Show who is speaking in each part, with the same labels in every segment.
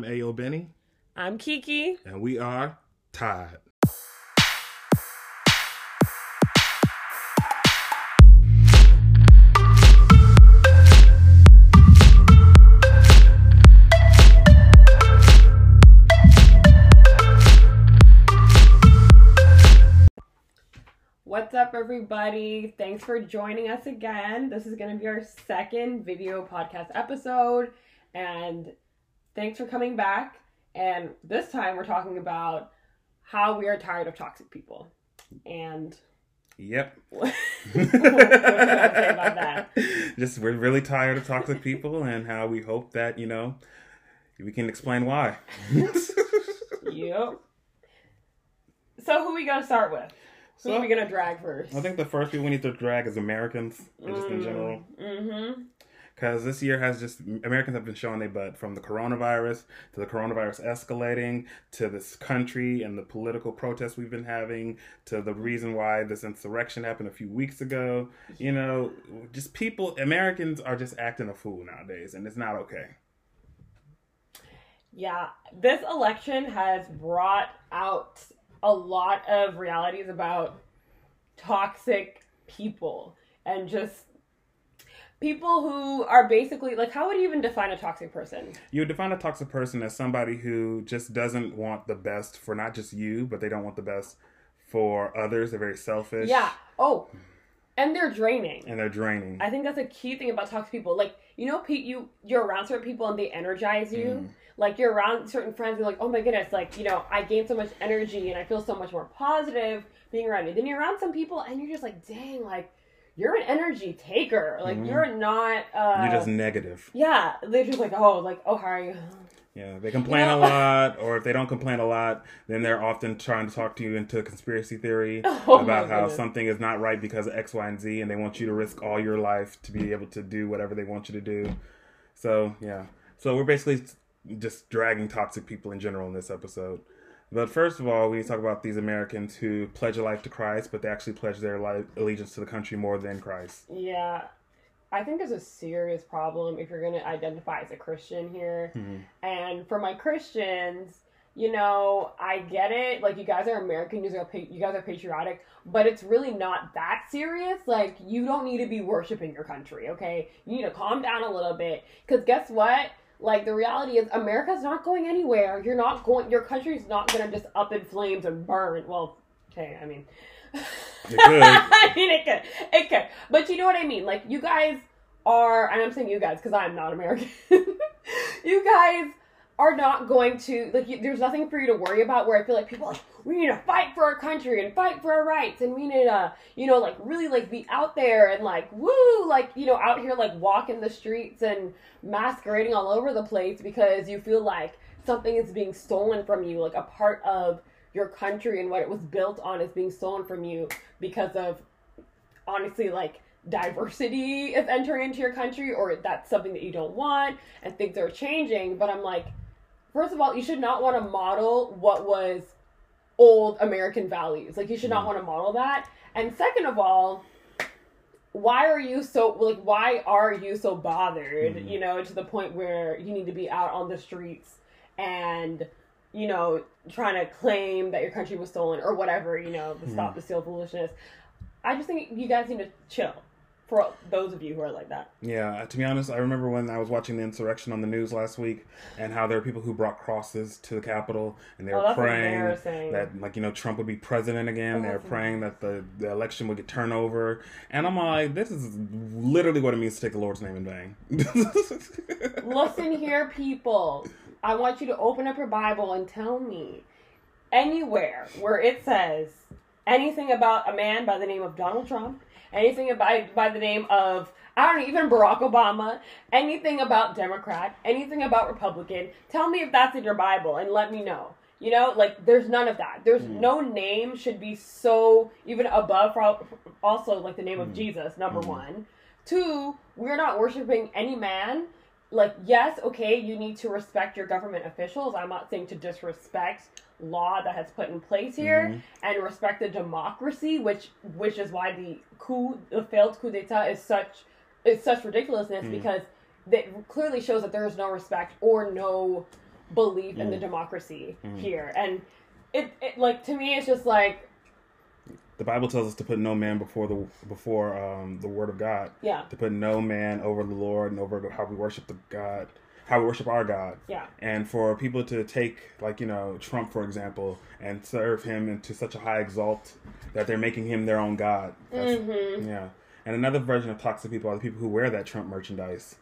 Speaker 1: I'm Ayo Benny.
Speaker 2: I'm Kiki.
Speaker 1: And we are Tired.
Speaker 2: What's up, everybody? Thanks for joining us again. This is going to be our second video podcast episode, and thanks for coming back. And this time, we're talking about how we are tired of toxic people. And
Speaker 1: Yep.
Speaker 2: what what can I say about that?
Speaker 1: Just we're really tired of toxic people and how we hope that, you know, we can explain why.
Speaker 2: Yep. So, who we going to start with? Who
Speaker 1: So-
Speaker 2: are we going to drag first?
Speaker 1: I think the first people we need to drag is Americans, and just in general.
Speaker 2: Mm-hmm.
Speaker 1: Because this year has just, Americans have been showing their butt from the coronavirus to the coronavirus escalating to this country and the political protests we've been having to the reason why this insurrection happened a few weeks ago. You know, just people, Americans are just acting a fool nowadays, and it's not okay.
Speaker 2: Yeah, this election has brought out a lot of realities about toxic people and just people who are basically like how would you even define a toxic person?
Speaker 1: You would define a toxic person as somebody who just doesn't want the best for not just you, but they don't want the best for others. They're very selfish.
Speaker 2: Yeah. Oh, and they're draining.
Speaker 1: And they're draining.
Speaker 2: I think that's a key thing about toxic people. Like, you know, Pete, you you're around certain people and they energize you.
Speaker 1: Mm.
Speaker 2: Like you're around certain friends, you're like, oh my goodness, like you know, I gain so much energy and I feel so much more positive being around you. Then you're around some people and you're just like, dang, like you're an energy taker. Like
Speaker 1: Mhm.
Speaker 2: you're not. uh
Speaker 1: You're just negative.
Speaker 2: Yeah, they're just like, oh, like oh, how are you?
Speaker 1: Yeah, they complain
Speaker 2: Yeah.
Speaker 1: a lot, or if they don't complain a lot, then they're often trying to talk to you into a conspiracy theory
Speaker 2: Oh
Speaker 1: about how
Speaker 2: goodness.
Speaker 1: something is not right because of X, Y, and Z, and they want you to risk all your life to be able to do whatever they want you to do. So, yeah. So, we're basically just dragging toxic people in general in this episode. But first of all, we need to talk about these Americans who pledge a life to Christ, but they actually pledge their li- allegiance to the country more than Christ.
Speaker 2: Yeah. I think there's a serious problem if you're going to identify as a Christian here.
Speaker 1: Mhm.
Speaker 2: And for my Christians, you know, I get it. Like you guys are American, you guys are pa- you guys are patriotic, but it's really not that serious. Like you don't need to be worshiping your country, okay? You need to calm down a little bit cuz guess what? Like the reality is America's not going anywhere. You're not going your country's not going to just up in flames and burn. Well, okay, I mean
Speaker 1: It could.
Speaker 2: I mean, it could. It could. But you know what I mean? Like, you guys are, and I'm saying you guys because I'm not American. you guys are not going to, like, you, there's nothing for you to worry about where I feel like people are like, we need to fight for our country and fight for our rights and we need to, you know, like, really, like, be out there and, like, woo, like, you know, out here, like, walking the streets and masquerading all over the place because you feel like something is being stolen from you, like, a part of your country and what it was built on is being stolen from you because of honestly like diversity is entering into your country or that's something that you don't want and things are changing. But i'm like first of all you should not want to model what was old american values. Like you should not
Speaker 1: Mm.
Speaker 2: want to model that. And second of all why are you so like why are you so bothered
Speaker 1: Mhm.
Speaker 2: you know to the point where you need to be out on the streets and you know trying to claim that your country was stolen or whatever you know the stop the steal foolishness? I just think you guys need to chill for those of you who are like that
Speaker 1: Yeah, to be honest, I remember when I was watching the insurrection on the news last week, and how there were people who brought crosses to the Capitol, and they
Speaker 2: Oh,
Speaker 1: were praying that, like, you know, Trump would be president again.
Speaker 2: Oh,
Speaker 1: they were praying that the, the election would get turned over, and I'm like, this is literally what it means to take the Lord's name in vain.
Speaker 2: listen here people i want you to open up your bible and tell me anywhere where it says anything about a man by the name of donald trump anything about by the name of I don't even Barack Obama, anything about Democrat, anything about Republican. Tell me if that's in your Bible and let me know. You know, like there's none of that. There's
Speaker 1: Mm.
Speaker 2: no name should be so even above for also like the name of
Speaker 1: Mm.
Speaker 2: Jesus, number
Speaker 1: Mm.
Speaker 2: one. Two, we're not worshiping any man. Like, yes, okay, you need to respect your government officials. I'm not saying to disrespect law that has put in place here
Speaker 1: Mhm.
Speaker 2: and respect the democracy, which which is why the coup, the failed coup d'état is such is such ridiculousness
Speaker 1: Mm.
Speaker 2: because that clearly shows that there is no respect or no belief in the
Speaker 1: Mm.
Speaker 2: democracy
Speaker 1: Mm.
Speaker 2: here. And it, it, like, to me, it's just like,
Speaker 1: The Bible tells us to put no man before the before um, the word of God.
Speaker 2: yeah,
Speaker 1: To put no man over the Lord and over how we worship the God, how we worship our God.
Speaker 2: yeah,
Speaker 1: And for people to take, like, you know, Trump, for example, and serve him into such a high exalt that they're making him their own God. That's,
Speaker 2: hmm
Speaker 1: Yeah. And another version of toxic people are the people who wear that Trump merchandise.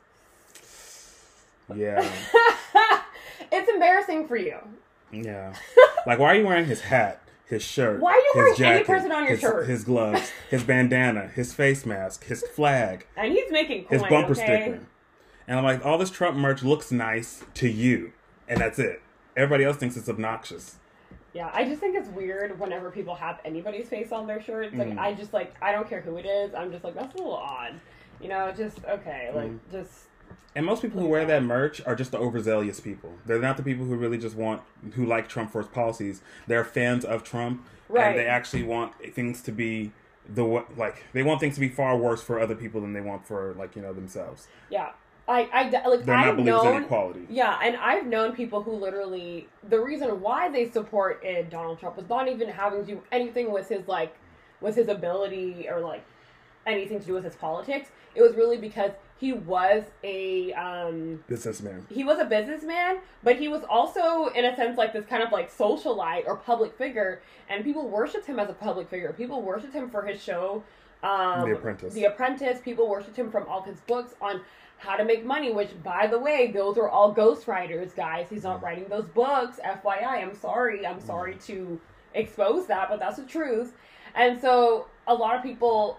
Speaker 1: Yeah.
Speaker 2: it's embarrassing for you.
Speaker 1: Yeah. Like, why are you wearing his hat, his shirt?
Speaker 2: Why are you
Speaker 1: his
Speaker 2: wearing any person on your
Speaker 1: his,
Speaker 2: shirt?
Speaker 1: His gloves, his bandana, his face mask, his flag,
Speaker 2: And he's making coin,
Speaker 1: his bumper
Speaker 2: okay?
Speaker 1: sticker. And I'm like, all this Trump merch looks nice to you. And that's it. Everybody else thinks it's obnoxious.
Speaker 2: Yeah, I just think it's weird whenever people have anybody's face on their shirts. Like,
Speaker 1: Mm.
Speaker 2: I just like I don't care who it is. I'm just like that's a little odd. You know, just okay, like
Speaker 1: Mm.
Speaker 2: just
Speaker 1: And most people who wear that merch are just the overzealous people. They're not the people who really just want, who like Trump for his policies. They're fans of Trump,
Speaker 2: Right.
Speaker 1: and they actually want things to be the like they want things to be far worse for other people than they want for like you know themselves.
Speaker 2: yeah. I I like
Speaker 1: They're not
Speaker 2: I've known
Speaker 1: equality.
Speaker 2: yeah, and I've known people who literally the reason why they supported eh, Donald Trump was not even having to do anything with his like with his ability or like anything to do with his politics. It was really because he was a um
Speaker 1: Businessman.
Speaker 2: he was a businessman, but he was also, in a sense, like this kind of like socialite or public figure, and people worshipped him as a public figure. People worshipped him for his show, um,
Speaker 1: The Apprentice.
Speaker 2: The Apprentice. People worshipped him from all his books on how to make money. Which, by the way, those are all ghostwriters, guys. He's not writing those books. FYI, I'm sorry. I'm sorry to expose that, but that's the truth. And so, a lot of people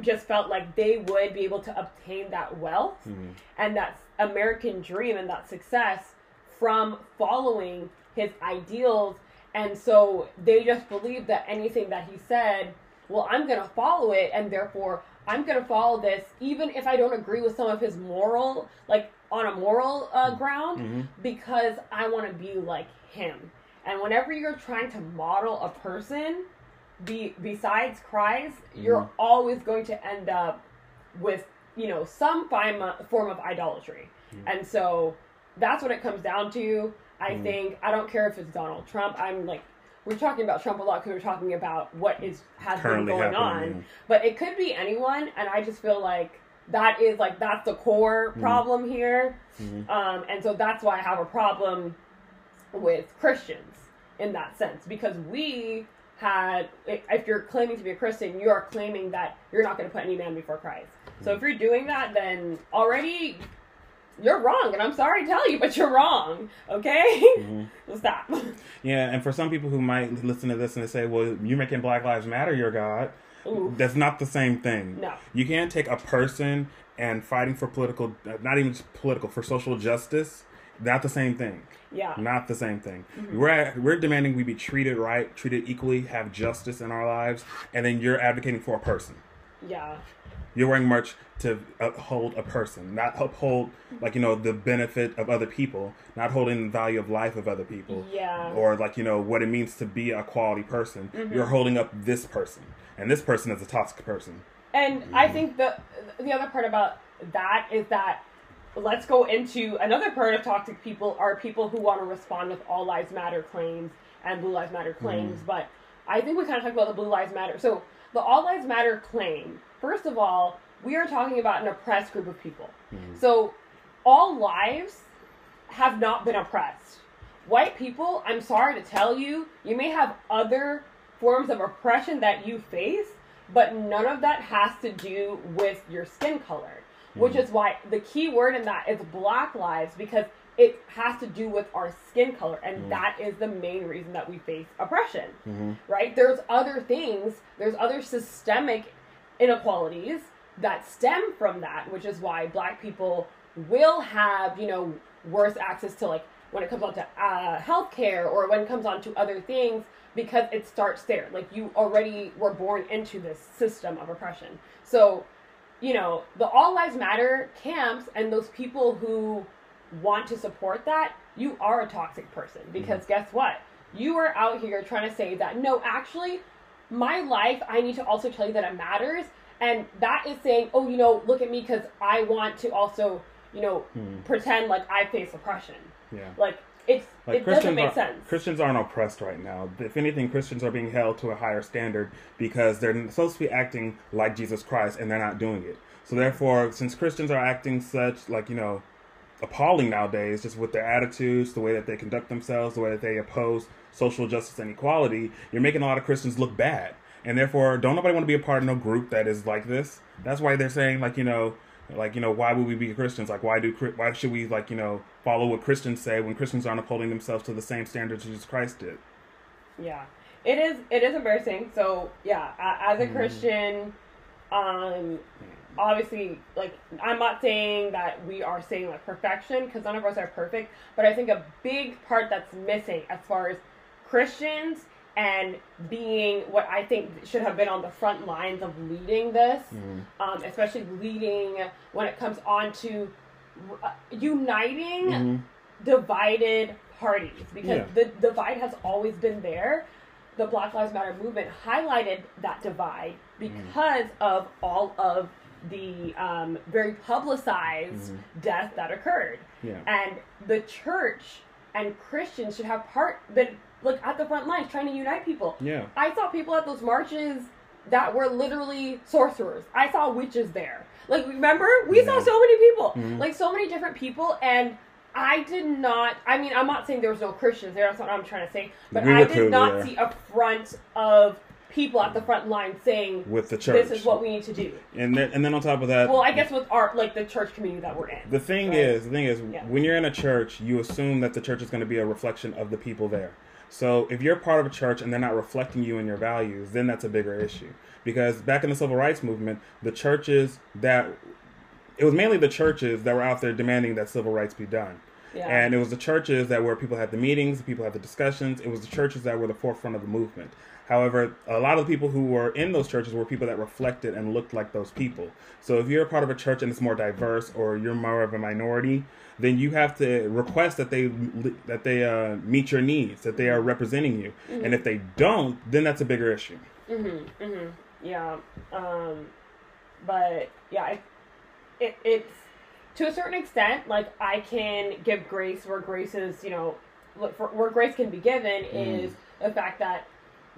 Speaker 2: just felt like they would be able to obtain that wealth
Speaker 1: Mhm.
Speaker 2: and that American dream and that success from following his ideals. And so they just believed that anything that he said, well, I'm going to follow it, and therefore I'm going to follow this, even if I don't agree with some of his moral, like on a moral uh, ground,
Speaker 1: Mhm.
Speaker 2: because I want to be like him. And whenever you're trying to model a person, be besides Christ, you're
Speaker 1: Mhm.
Speaker 2: always going to end up with you know some form of idolatry, and so that's what it comes down to. I
Speaker 1: Mhm.
Speaker 2: think I don't care if it's Donald Trump. I'm like we're talking about Trump a lot because we're talking about what is has
Speaker 1: Currently
Speaker 2: been going
Speaker 1: happening.
Speaker 2: on, but it could be anyone, and I just feel like that is like that's the core
Speaker 1: Mm-hmm.
Speaker 2: problem here,
Speaker 1: Mhm.
Speaker 2: um, and so that's why I have a problem with Christians in that sense because we had if you're claiming to be a Christian, you are claiming that you're not going to put any man before Christ. So if you're doing that, then already you're wrong, and I'm sorry to tell you, but you're wrong. Okay,
Speaker 1: Mhm.
Speaker 2: stop.
Speaker 1: Yeah, and for some people who might listen to this and they say, "Well, you're making Black Lives Matter your god,"
Speaker 2: Ooh.
Speaker 1: that's not the same thing.
Speaker 2: No.
Speaker 1: You can't take a person and fighting for political, not even political, for social justice. Not the same thing.
Speaker 2: Yeah,
Speaker 1: Not the same thing.
Speaker 2: Mm-hmm.
Speaker 1: We're we're demanding we be treated right, treated equally, have justice in our lives, and then you're advocating for a person.
Speaker 2: yeah,
Speaker 1: You're wearing merch to uphold a person, not uphold like you know the benefit of other people, not holding the value of life of other people,
Speaker 2: yeah.
Speaker 1: or like you know what it means to be a quality person.
Speaker 2: Mm-hmm.
Speaker 1: You're holding up this person, and this person is a toxic person.
Speaker 2: And I think the the other part about that is that let's go into another part of toxic people are people who want to respond with all lives matter claims and blue lives matter claims. Mm. But I think we kind of talked about the blue lives matter. So the all lives matter claim. First of all, we are talking about an oppressed group of people. Mm. So all lives have not been oppressed. White people, I'm sorry to tell you, you may have other forms of oppression that you face, but none of that has to do with your skin color. Which is why the key word in that is black lives because it has to do with our skin color, and that is the main reason that we face oppression. Right? There's other things, there's other systemic inequalities that stem from that, which is why black people will have, you know, worse access to like when it comes on to uh, healthcare or when it comes on to other things because it starts there. Like you already were born into this system of oppression. So, you know, the All Lives Matter camps and those people who want to support that, you are a toxic person because guess what? You are out here trying to say that no, actually, my life, I need to also tell you that it matters. And that is saying, oh, you know, look at me because I want to also, you know,
Speaker 1: Hmm.
Speaker 2: pretend like I face oppression.
Speaker 1: Yeah.
Speaker 2: Like, it's
Speaker 1: Like
Speaker 2: it doesn't make
Speaker 1: are,
Speaker 2: sense.
Speaker 1: Christians aren't oppressed right now. If anything, Christians are being held to a higher standard because they're supposed to be acting like Jesus Christ and they're not doing it. So therefore, since Christians are acting such like you know appalling nowadays, just with their attitudes, the way that they conduct themselves, the way that they oppose social justice and equality, you're making a lot of Christians look bad. And therefore, don't nobody want to be a part of no group that is like this. That's why they're saying like you know like you know why would we be christians? Like why do why should we like you know follow what christians say when christians aren't upholding themselves to the same standards jesus christ did?
Speaker 2: Yeah. It is it is embarrassing. So yeah as a mm. christian um obviously like i'm not saying that we are saying like perfection because none of us are perfect but i think a big part that's missing as far as christians and being what I think should have been on the front lines of leading this, mm. um, especially leading when it comes on to uh, uniting mm-hmm. divided parties because yeah. the divide has always been there. The Black Lives Matter movement highlighted that divide because mm. of all of the um, very publicized mm. death that occurred.
Speaker 1: Yeah.
Speaker 2: And the church and Christians should have part been like at the front lines trying to unite people.
Speaker 1: Yeah.
Speaker 2: I saw people at those marches that were literally sorcerers. I saw witches there. Like remember, we yeah. saw so many people, mm-hmm. like so many different people, and I did not. I mean, I'm not saying there was no Christians there. That's not what I'm trying to say. But we I did not there. see a front of people at the front line saying
Speaker 1: with the church
Speaker 2: this is what we need to do
Speaker 1: and then and then on top of that
Speaker 2: well i guess with our like the church community that we're in
Speaker 1: the thing right? is the thing is yeah. when you're in a church you assume that the church is going to be a reflection of the people there so if you're part of a church and they're not reflecting you and your values, then that's a bigger issue. Because back in the civil rights movement, the churches that it was mainly the churches that were out there demanding that civil rights be done. Yeah. And it was the churches that where people had the meetings, people had the discussions. It was the churches that were the forefront of the movement. However, a lot of the people who were in those churches were people that reflected and looked like those people. So if you're a part of a church and it's more diverse, or you're more of a minority, then you have to request that they that they uh, meet your needs, that they are representing you. Mm-hmm. And if they don't, then that's a bigger issue.
Speaker 2: Mhm. Mhm. Yeah. Um, but yeah, it, it's to a certain extent like I can give grace where grace is, you know, for, where grace can be given mm. is the fact that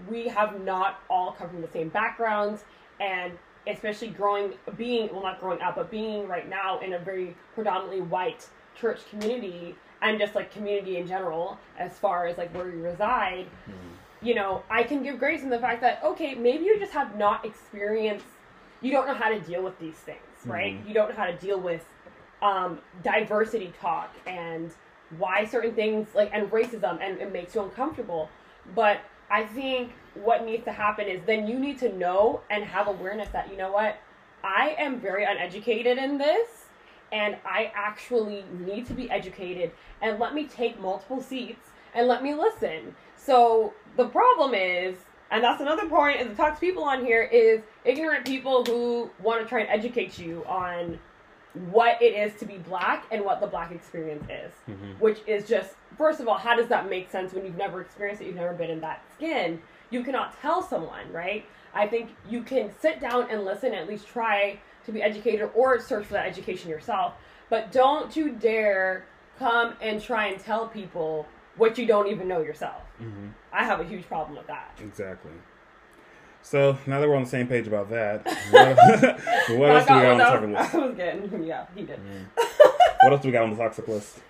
Speaker 2: we have not all come from the same backgrounds and especially growing being well not growing up but being right now in a very predominantly white church community and just like community in general as far as like where you reside mm. you know i can give grace in the fact that okay maybe you just have not experienced you don't know how to deal with these things right mm. you don't know how to deal with um, diversity talk and why certain things like and racism and it makes you uncomfortable but i think what needs to happen is then you need to know and have awareness that you know what i am very uneducated in this and I actually need to be educated and let me take multiple seats and let me listen. So the problem is, and that's another point is the talk to people on here is ignorant people who want to try and educate you on what it is to be black and what the black experience is. Mm-hmm. Which is just first of all, how does that make sense when you've never experienced it, you've never been in that skin? You cannot tell someone, right? I think you can sit down and listen, at least try to be educated or search for that education yourself. But don't you dare come and try and tell people what you don't even know yourself. Mm-hmm. I have a huge problem with that.
Speaker 1: Exactly. So now that we're on the same page about that, what, what else do we got on the toxic list?
Speaker 2: I was getting, yeah, he did.
Speaker 1: Mm. what else do we got on the toxic list?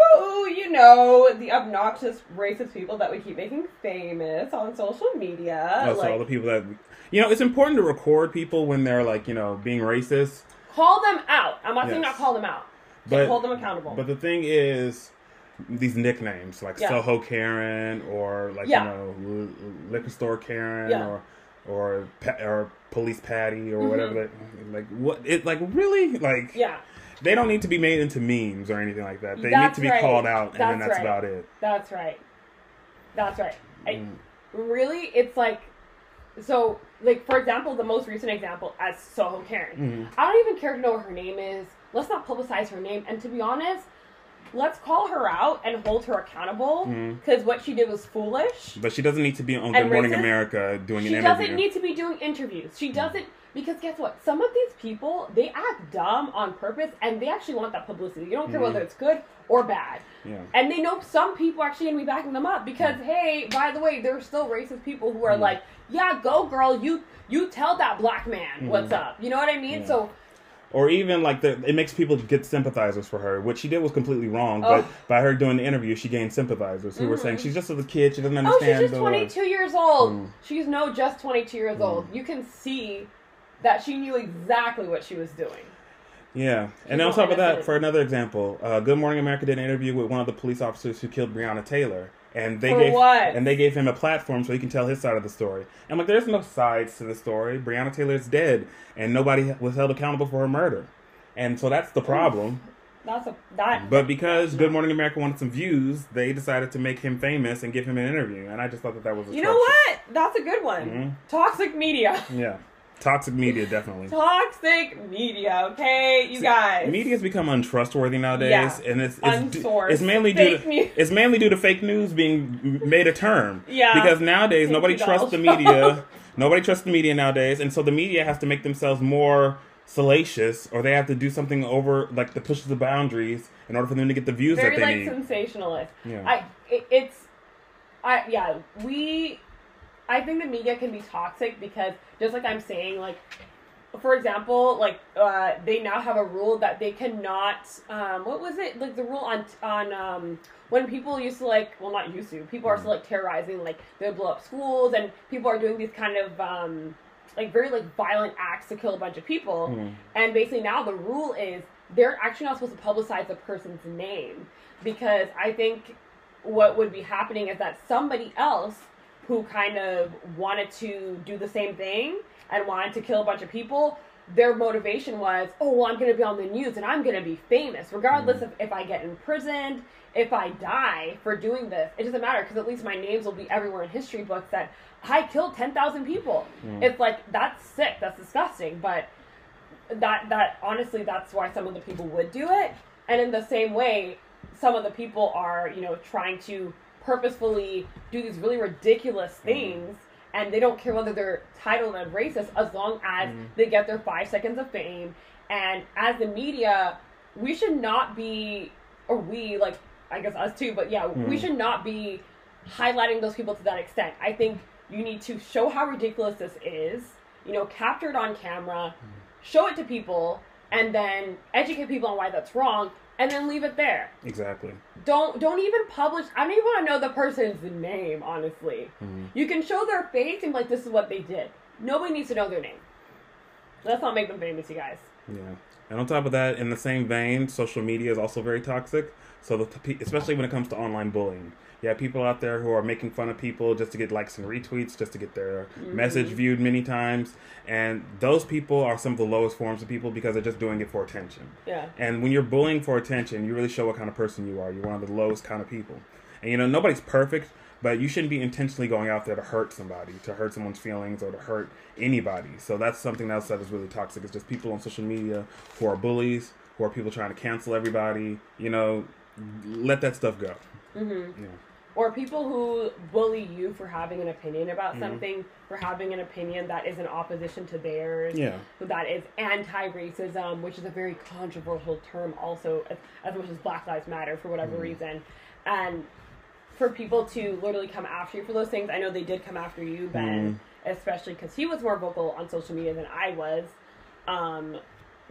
Speaker 2: Oh, you know, the obnoxious racist people that we keep making famous on social media.
Speaker 1: Oh, like, so all the people that you know, it's important to record people when they're like, you know, being racist.
Speaker 2: Call them out. I'm not yes. saying not call them out. But hold them accountable.
Speaker 1: But the thing is, these nicknames like yeah. Soho Karen or like yeah. you know liquor store Karen yeah. or or or police Patty or mm-hmm. whatever. like what? It like really like
Speaker 2: yeah.
Speaker 1: They don't need to be made into memes or anything like that. They that's need to be right. called out, and that's then that's right. about it.
Speaker 2: That's right. That's right. Mm. I, really, it's like so like for example, the most recent example as Soho Karen. Mm-hmm. I don't even care to know what her name is. Let's not publicize her name. And to be honest, let's call her out and hold her accountable because mm-hmm. what she did was foolish.
Speaker 1: But she doesn't need to be on Good Morning America doing
Speaker 2: she
Speaker 1: an
Speaker 2: interview. She doesn't need to be doing interviews. She doesn't Because guess what? Some of these people they act dumb on purpose, and they actually want that publicity. You don't care
Speaker 1: Mhm.
Speaker 2: whether it's good or bad.
Speaker 1: Yeah.
Speaker 2: And they know some people actually gonna be backing them up because hey, by the way, there are still racist people who are
Speaker 1: Mhm.
Speaker 2: like, yeah, go girl, you you tell that black man what's
Speaker 1: Mhm.
Speaker 2: up. You know what I mean?
Speaker 1: Yeah.
Speaker 2: So
Speaker 1: Or even like the, it makes people get sympathizers for her. What she did was completely wrong, but
Speaker 2: Oh.
Speaker 1: by her doing the interview, she gained sympathizers who were saying
Speaker 2: Mhm.
Speaker 1: she's just a kid. She doesn't
Speaker 2: oh,
Speaker 1: understand.
Speaker 2: she's just
Speaker 1: the-
Speaker 2: 22 years old.
Speaker 1: Mm.
Speaker 2: She's no just 22 years old.
Speaker 1: Mm.
Speaker 2: You can see that she knew exactly what she was doing.
Speaker 1: Yeah, and on top of that, for another example, uh, Good Morning America did an interview with one of the police officers who killed Breonna Taylor, and they
Speaker 2: For
Speaker 1: gave
Speaker 2: what?
Speaker 1: and they gave him a platform so he can tell his side of the story. And like, there's no sides to the story. Breonna Taylor's dead, and nobody was held accountable for her murder, and so that's the problem.
Speaker 2: That's a that.
Speaker 1: But because Good Morning America wanted some views, they decided to make him famous and give him an interview, and I just thought that that was
Speaker 2: you know what? That's a good one.
Speaker 1: Mhm.
Speaker 2: Toxic media.
Speaker 1: Yeah, toxic media definitely.
Speaker 2: Toxic media. Okay, you guys.
Speaker 1: Media's become untrustworthy nowadays,
Speaker 2: Yeah.
Speaker 1: and it's it's,
Speaker 2: Unsourced.
Speaker 1: it's mainly
Speaker 2: Fake
Speaker 1: due to
Speaker 2: news.
Speaker 1: it's mainly due to fake news being made a term.
Speaker 2: Yeah.
Speaker 1: because nowadays
Speaker 2: Thank
Speaker 1: nobody trusts the media. Nobody trusts the media nowadays, and so the media has to make themselves more salacious, or they have to do something over like to push the boundaries in order for them to get the views
Speaker 2: Very
Speaker 1: that they
Speaker 2: like
Speaker 1: need.
Speaker 2: sensationalist.
Speaker 1: Yeah.
Speaker 2: I it, it's I yeah we I think the media can be toxic because just like I'm saying like for example like uh, they now have a rule that they cannot um, what was it? Like the rule on on um, when people used to like well not used to people are still like terrorizing like they blow up schools and people are doing these kind of um, like very like violent acts to kill a bunch of people.
Speaker 1: Mhm.
Speaker 2: and basically now the rule is they're actually not supposed to publicize the person's name because I think what would be happening is that somebody else who kind of wanted to do the same thing and wanted to kill a bunch of people, their motivation was, oh, well, I'm going to be on the news and I'm going to be famous, regardless of if I get imprisoned, if I die for doing this. It doesn't matter because at least my names will be everywhere in history books that I killed 10,000 people.
Speaker 1: Mm.
Speaker 2: It's like, that's sick, that's disgusting, but that that honestly that's why some of the people would do it and in the same way some of the people are you know trying to purposefully do these really ridiculous things and they don't care whether they're titled as racist as long as
Speaker 1: Mhm.
Speaker 2: they get their five seconds of fame and as the media we should not be or we like i guess us too but yeah we
Speaker 1: Mhm.
Speaker 2: should not be highlighting those people to that extent i think you need to show how ridiculous this is you know capture it on camera show it to people and then educate people on why that's wrong and then leave it there
Speaker 1: Exactly.
Speaker 2: don't don't even publish i don't even want to know the person's name honestly
Speaker 1: Mhm.
Speaker 2: you can show their face and be like this is what they did nobody needs to know their name let's not make them famous you guys
Speaker 1: Yeah. And on top of that, in the same vein, social media is also very toxic. So, the, especially when it comes to online bullying, you have people out there who are making fun of people just to get likes and retweets, just to get their message viewed many times. And those people are some of the lowest forms of people because they're just doing it for attention.
Speaker 2: yeah
Speaker 1: And when you're bullying for attention, you really show what kind of person you are. You're one of the lowest kind of people. And you know, nobody's perfect, but you shouldn't be intentionally going out there to hurt somebody, to hurt someone's feelings, or to hurt anybody. So that's something else that is really toxic. It's just people on social media who are bullies, who are people trying to cancel everybody. You know, let that stuff go.
Speaker 2: mm-hmm.
Speaker 1: Yeah.
Speaker 2: Or people who bully you for having an opinion about
Speaker 1: Mhm.
Speaker 2: something for having an opinion that is in opposition to theirs
Speaker 1: Yeah.
Speaker 2: that is anti-racism, which is a very controversial term, also as, as much as Black Lives Matter for whatever
Speaker 1: Mhm.
Speaker 2: reason, and for people to literally come after you for those things. I know they did come after you, Ben, especially because he was more vocal on social media than I was um,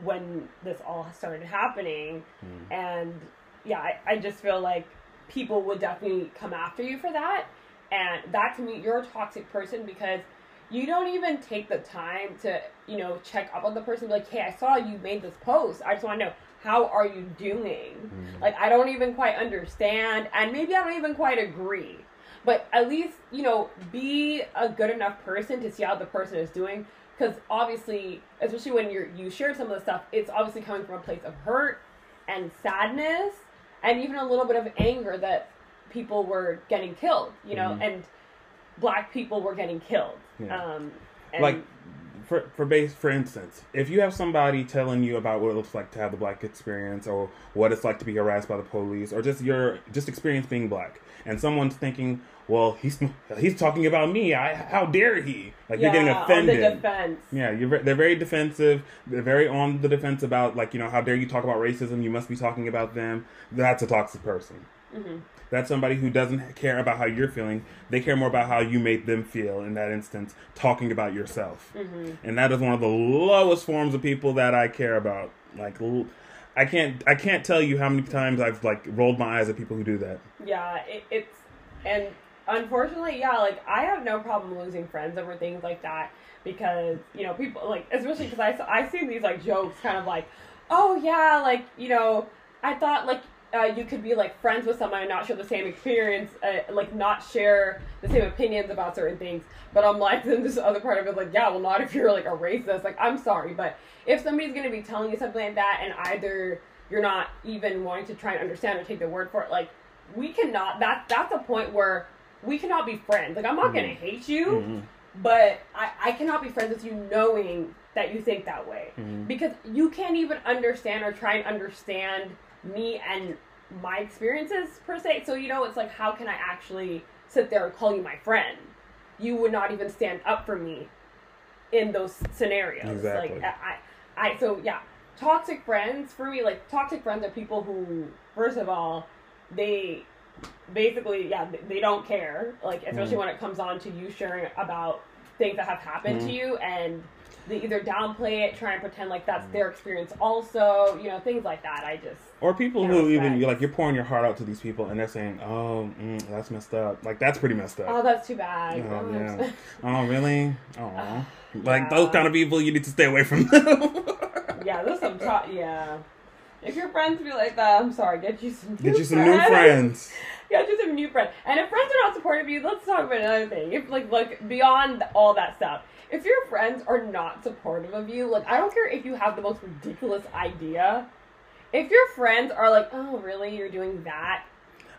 Speaker 2: when this all started happening,
Speaker 1: Mm.
Speaker 2: and yeah, I, I just feel like people would definitely come after you for that, and that to me, you're a toxic person because you don't even take the time to you know check up on the person. Be like hey i saw you made this post. I just want to know how are you doing?
Speaker 1: Mhm.
Speaker 2: like i don't even quite understand and maybe i don't even quite agree. But at least you know be a good enough person to see how the person is doing. Because obviously especially when you're you share some of the stuff it's obviously coming from a place of hurt and sadness and even a little bit of anger that people were getting killed you know
Speaker 1: Mhm.
Speaker 2: and black people were getting killed
Speaker 1: Yeah.
Speaker 2: um and
Speaker 1: like for for base for instance, if you have somebody telling you about what it looks like to have the black experience, or what it's like to be harassed by the police, or just your just experience being black, and someone's thinking, well, he's he's talking about me. I how dare he? Like you're getting offended.
Speaker 2: On the defense.
Speaker 1: Yeah, you're they're very defensive. They're very on the defense about like you know how dare you talk about racism? You must be talking about them. That's a toxic person. Mm-hmm. That's somebody who doesn't care about how you're feeling. They care more about how you made them feel in that instance, talking about yourself. Mm-hmm. And that is one of the lowest forms of people that I care about. Like, I can't, I can't tell you how many times I've like rolled my eyes at people who do that.
Speaker 2: Yeah, it, it's and unfortunately, yeah, like I have no problem losing friends over things like that because you know people like especially because I I see these like jokes kind of like, oh yeah, like you know I thought like uh, you could be like friends with someone and not share the same experience, uh, like not share the same opinions about certain things. But I'm like, then this other part of it like, yeah, well, not if you're like a racist. Like, I'm sorry, but if somebody's gonna be telling you something like that, and either you're not even wanting to try and understand or take the word for it, like, we cannot. That that's a point where we cannot be friends. Like, I'm not mm-hmm. gonna hate you, mm-hmm. but I I cannot be friends with you knowing that you think that way mm-hmm. because you can't even understand or try and understand me and my experiences per se. So you know, it's like how can I actually sit there and call you my friend? You would not even stand up for me in those scenarios.
Speaker 1: Exactly.
Speaker 2: Like I, I, so yeah, toxic friends for me, like toxic friends are people who, first of all, they basically yeah they don't care like especially mm. when it comes on to you sharing about things that have happened mm. to you and they either downplay it, try and pretend like that's their experience also, you know, things like that. I just
Speaker 1: or people who respect. even like you're pouring your heart out to these people and they're saying, "Oh, mm, that's messed up." Like that's pretty messed up.
Speaker 2: Oh, that's too bad.
Speaker 1: Oh, oh yeah. oh, really? Oh, like yeah. those kind of people, you need to stay away from them.
Speaker 2: yeah, there's some. T- yeah. If your friends be like that, I'm sorry. Get you some.
Speaker 1: Get you some friends. new friends.
Speaker 2: Get you some new friends. And if friends are not supportive of you, let's talk about another thing. If like look beyond all that stuff if your friends are not supportive of you, like I don't care if you have the most ridiculous idea. If your friends are like, "Oh, really? You're doing that?"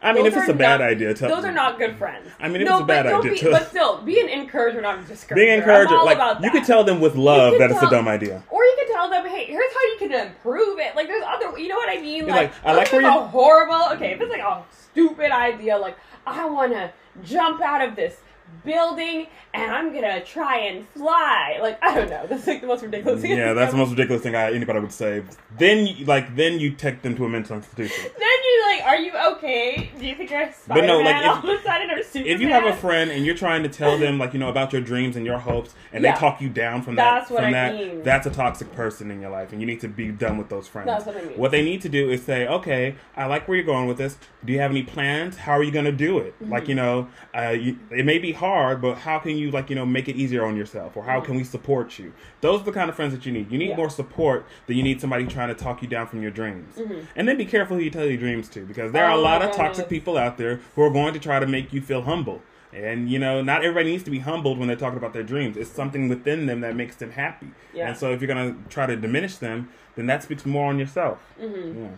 Speaker 1: I mean, if it's a bad idea,
Speaker 2: tell those are not good friends.
Speaker 1: I mean, if no, it's a bad idea,
Speaker 2: be, but still, be an encourager, not a discourager.
Speaker 1: Being an encourager, like you could tell them with love that tell, it's a dumb idea,
Speaker 2: or you could tell them, "Hey, here's how you can improve it." Like, there's other, you know what I mean?
Speaker 1: Like, like, I like where
Speaker 2: you a horrible. Okay, if it's like a stupid idea, like I want to jump out of this building and I'm gonna try and fly. Like I don't know. That's like the most ridiculous thing.
Speaker 1: Yeah, that's the most ridiculous thing I, anybody would say. Then, like, then you take them to a mental institution.
Speaker 2: then you're like, "Are you okay? Do you think you're Spider-Man but no, like, if, all of a sudden or Superman?"
Speaker 1: If you have a friend and you're trying to tell them, like, you know, about your dreams and your hopes, and yeah. they talk you down from that's that, from I that, mean. that's a toxic person in your life, and you need to be done with those friends.
Speaker 2: That's what I mean.
Speaker 1: What they need to do is say, "Okay, I like where you're going with this. Do you have any plans? How are you to do it? Mm-hmm. Like, you know, uh, you, it may be hard, but how can you, like, you know, make it easier on yourself, or how can we support you? Those are the kind of friends that you need. You need yeah. more support than you need somebody trying to talk you down from your dreams. Mm-hmm. And then be careful who you tell your dreams to, because there are oh, a lot of toxic people out there who are going to try to make you feel humble. And you know, not everybody needs to be humbled when they're talking about their dreams. It's something within them that makes them happy. Yeah. And so, if you're gonna try to diminish them, then that speaks more on yourself.
Speaker 2: Mm-hmm. Yeah.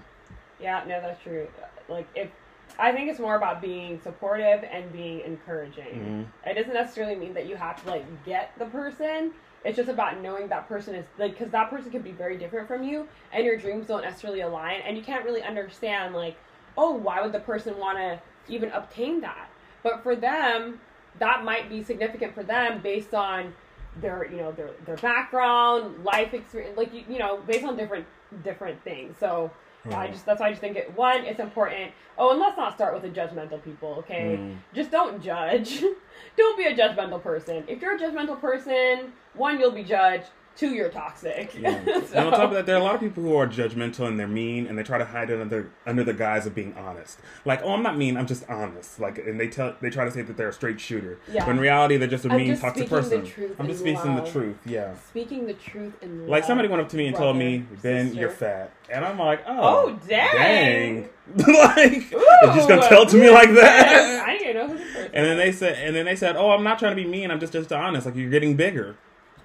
Speaker 2: Yeah. No, that's true. Like if I think it's more about being supportive and being encouraging. Mm-hmm. It doesn't necessarily mean that you have to like get the person. It's just about knowing that person is like because that person could be very different from you, and your dreams don't necessarily align, and you can't really understand like, oh, why would the person want to even obtain that? But for them, that might be significant for them based on their you know their their background, life experience, like you, you know based on different different things. So Mm. I just that's why I just think it one, it's important. Oh, and let's not start with the judgmental people, okay? Mm. Just don't judge. don't be a judgmental person. If you're a judgmental person, one, you'll be judged two, you're toxic.
Speaker 1: Yeah. so. And on top of that, there are a lot of people who are judgmental and they're mean and they try to hide it under under the guise of being honest. Like, oh, I'm not mean, I'm just honest. Like, and they tell they try to say that they're a straight shooter. Yeah. But in reality, they're just a I'm mean, just toxic person. I'm just speaking love. the truth. Yeah.
Speaker 2: Speaking the truth in
Speaker 1: Like somebody went up to me and told me, "Ben, sister. you're fat," and I'm like, "Oh,
Speaker 2: oh dang."
Speaker 1: dang. like, you're just gonna tell to me like that? I didn't know who And then they said, and then they said, "Oh, I'm not trying to be mean. I'm just just honest. Like you're getting bigger."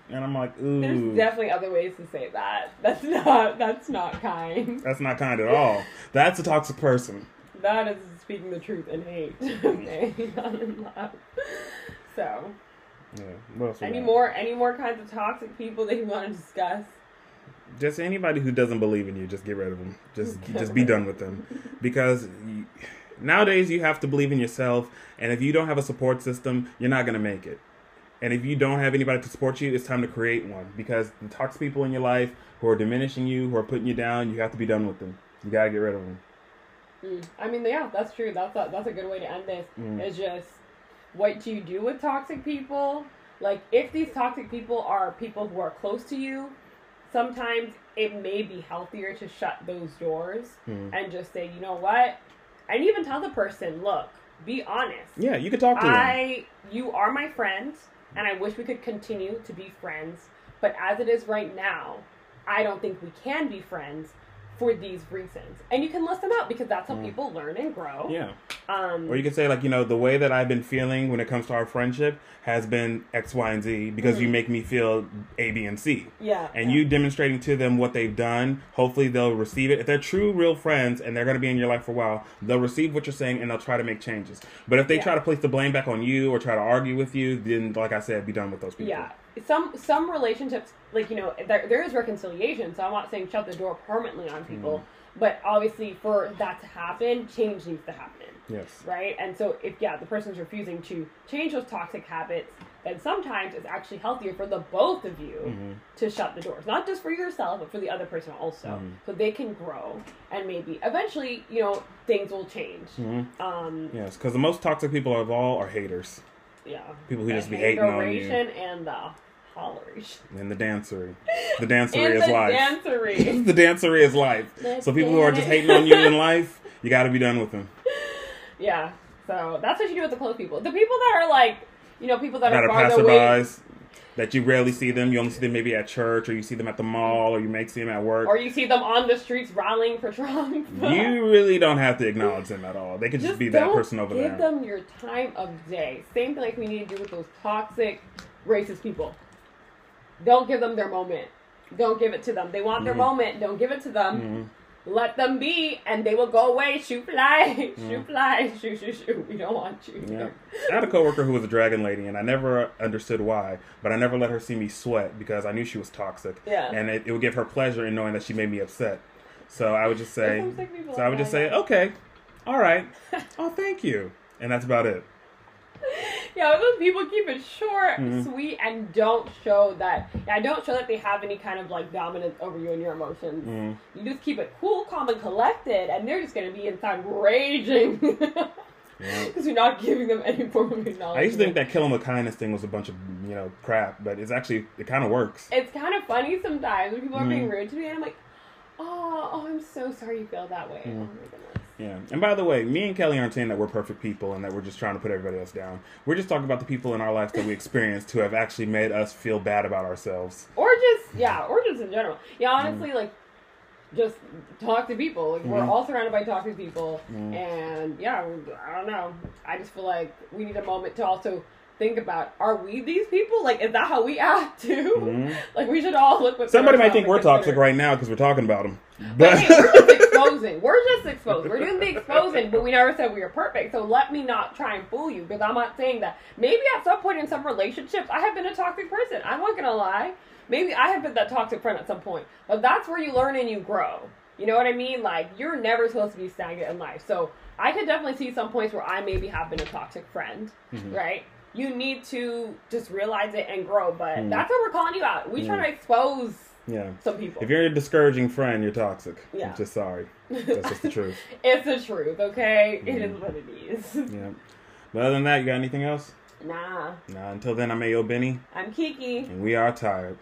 Speaker 1: And I'm like, ooh.
Speaker 2: There's definitely other ways to say that. That's not that's not kind.
Speaker 1: That's not kind at all. That's a toxic person.
Speaker 2: That is speaking the truth in hate. Mm-hmm. okay, not in love. So
Speaker 1: Yeah.
Speaker 2: Any more any more kinds of toxic people that you want to discuss?
Speaker 1: Just anybody who doesn't believe in you, just get rid of them. Just just be done with them, because you, nowadays you have to believe in yourself, and if you don't have a support system, you're not gonna make it. And if you don't have anybody to support you, it's time to create one. Because the toxic people in your life who are diminishing you, who are putting you down, you have to be done with them. You gotta get rid of them.
Speaker 2: Mm. I mean, yeah, that's true. That's a, that's a good way to end this.
Speaker 1: Mm.
Speaker 2: Is just what do you do with toxic people? Like, if these toxic people are people who are close to you, sometimes it may be healthier to shut those doors
Speaker 1: Mm.
Speaker 2: and just say, you know what? And even tell the person, look, be honest.
Speaker 1: Yeah, you can talk to them.
Speaker 2: I, you are my friend, and I wish we could continue to be friends. But as it is right now, I don't think we can be friends for these reasons. And you can list them out because that's how
Speaker 1: Mm.
Speaker 2: people learn and grow.
Speaker 1: Yeah.
Speaker 2: Um,
Speaker 1: Or you can say like, you know, the way that I've been feeling when it comes to our friendship has been X, Y, and Z because you
Speaker 2: Mhm.
Speaker 1: make me feel A, B, and C.
Speaker 2: yeah.
Speaker 1: And
Speaker 2: yeah.
Speaker 1: you demonstrating to them what they've done, hopefully they'll receive it. If they're true, real friends and they're going to be in your life for a while, they'll receive what you're saying and they'll try to make changes. But if they
Speaker 2: Yeah.
Speaker 1: try to place the blame back on you or try to argue with you, then, like I said, be done with those people.
Speaker 2: Yeah. Some some relationships, like you know, there, there is reconciliation. So I'm not saying shut the door permanently on people,
Speaker 1: Mm-hmm.
Speaker 2: but obviously for that to happen, change needs to happen.
Speaker 1: Yes.
Speaker 2: right? And so if yeah, the person's refusing to change those toxic habits, then sometimes it's actually healthier for the both of you
Speaker 1: Mhm.
Speaker 2: to shut the doors, not just for yourself, but for the other person also,
Speaker 1: Mhm.
Speaker 2: so they can grow and maybe eventually, you know, things will change.
Speaker 1: hmm
Speaker 2: Um,
Speaker 1: Yes, because the most toxic people of all are haters.
Speaker 2: yeah,
Speaker 1: People who just be hating on you.
Speaker 2: and the holleration
Speaker 1: And the dancery. The dancery is
Speaker 2: the
Speaker 1: life.
Speaker 2: dancery.
Speaker 1: the dancery is life. So people who are just hating on you in life, you got to be done with them.
Speaker 2: yeah, so that's what you do with the close people. The people that are like, you know, people that,
Speaker 1: That
Speaker 2: are
Speaker 1: are passerbys. That you rarely see them. You only see them maybe at church, or you see them at the mall, or you may see them at work.
Speaker 2: Or you see them on the streets rallying for Trump.
Speaker 1: you really don't have to acknowledge them at all. They could just, be that person over
Speaker 2: give
Speaker 1: there.
Speaker 2: Give them your time of day. Same thing like we need to do with those toxic, racist people. Don't give them their moment. Don't give it to them. They want their
Speaker 1: Mhm.
Speaker 2: moment. Don't give it to them.
Speaker 1: Mhm.
Speaker 2: Let them be, and they will go away. Shoot fly, shoot fly, shoot shoot shoot. We don't want you.
Speaker 1: Yeah. I had a coworker who was a dragon lady, and I never understood why, but I never let her see me sweat because I knew she was toxic,
Speaker 2: Yeah.
Speaker 1: and it, it would give her pleasure in knowing that she made me upset. So I would just say,
Speaker 2: There's some sick people
Speaker 1: so I would just say, okay, all right, oh, thank you, and that's about it.
Speaker 2: Yeah, those people keep it short,
Speaker 1: Mhm.
Speaker 2: sweet, and don't show that. Yeah, don't show that they have any kind of like dominance over you and your emotions.
Speaker 1: Mm.
Speaker 2: You just keep it cool, calm, and collected, and they're just gonna be inside raging because
Speaker 1: Yeah.
Speaker 2: you're not giving them any form of acknowledgement.
Speaker 1: I used to think that killing with kindness thing was a bunch of you know crap, but it's actually it kind of works.
Speaker 2: it's kind of funny sometimes when people are being
Speaker 1: Mhm.
Speaker 2: rude to me, and I'm like, oh, oh, I'm so sorry you feel that way.
Speaker 1: Mhm.
Speaker 2: Oh my goodness.
Speaker 1: Yeah. And by the way, me and Kelly aren't saying that we're perfect people and that we're just trying to put everybody else down. We're just talking about the people in our lives that we experienced who have actually made us feel bad about ourselves.
Speaker 2: Or just yeah, or just in general. Yeah, honestly, like just talk to people. Like we're
Speaker 1: Mhm.
Speaker 2: all surrounded by talking people,
Speaker 1: Mhm.
Speaker 2: and yeah, I don't know. I just feel like we need a moment to also think about: Are we these people? Like, is that how we act too?
Speaker 1: Mhm.
Speaker 2: Like, we should all look. within
Speaker 1: Somebody might think we're
Speaker 2: consider-
Speaker 1: toxic right now because we're talking about them.
Speaker 2: But
Speaker 1: But
Speaker 2: hey, we're just exposing. We're just exposed. We're doing the exposing, but we never said we were perfect. So let me not try and fool you because I'm not saying that. Maybe at some point in some relationships, I have been a toxic person. I'm not gonna lie. Maybe I have been that toxic friend at some point. But that's where you learn and you grow. You know what I mean? Like you're never supposed to be stagnant in life. So I could definitely see some points where I maybe have been a toxic friend.
Speaker 1: Mhm.
Speaker 2: Right? You need to just realize it and grow. But
Speaker 1: Mhm.
Speaker 2: that's what we're calling you out. We try
Speaker 1: Mhm.
Speaker 2: to expose
Speaker 1: yeah,
Speaker 2: some people.
Speaker 1: if you're a discouraging friend, you're toxic.
Speaker 2: Yeah.
Speaker 1: I'm just sorry. That's just the truth.
Speaker 2: It's the truth, okay? It is
Speaker 1: Mhm.
Speaker 2: what it is.
Speaker 1: Yeah. But other than that, you got anything else?
Speaker 2: Nah,
Speaker 1: Nah. Until then, I'm Ayo Benny,
Speaker 2: I'm Kiki.
Speaker 1: and we are tired.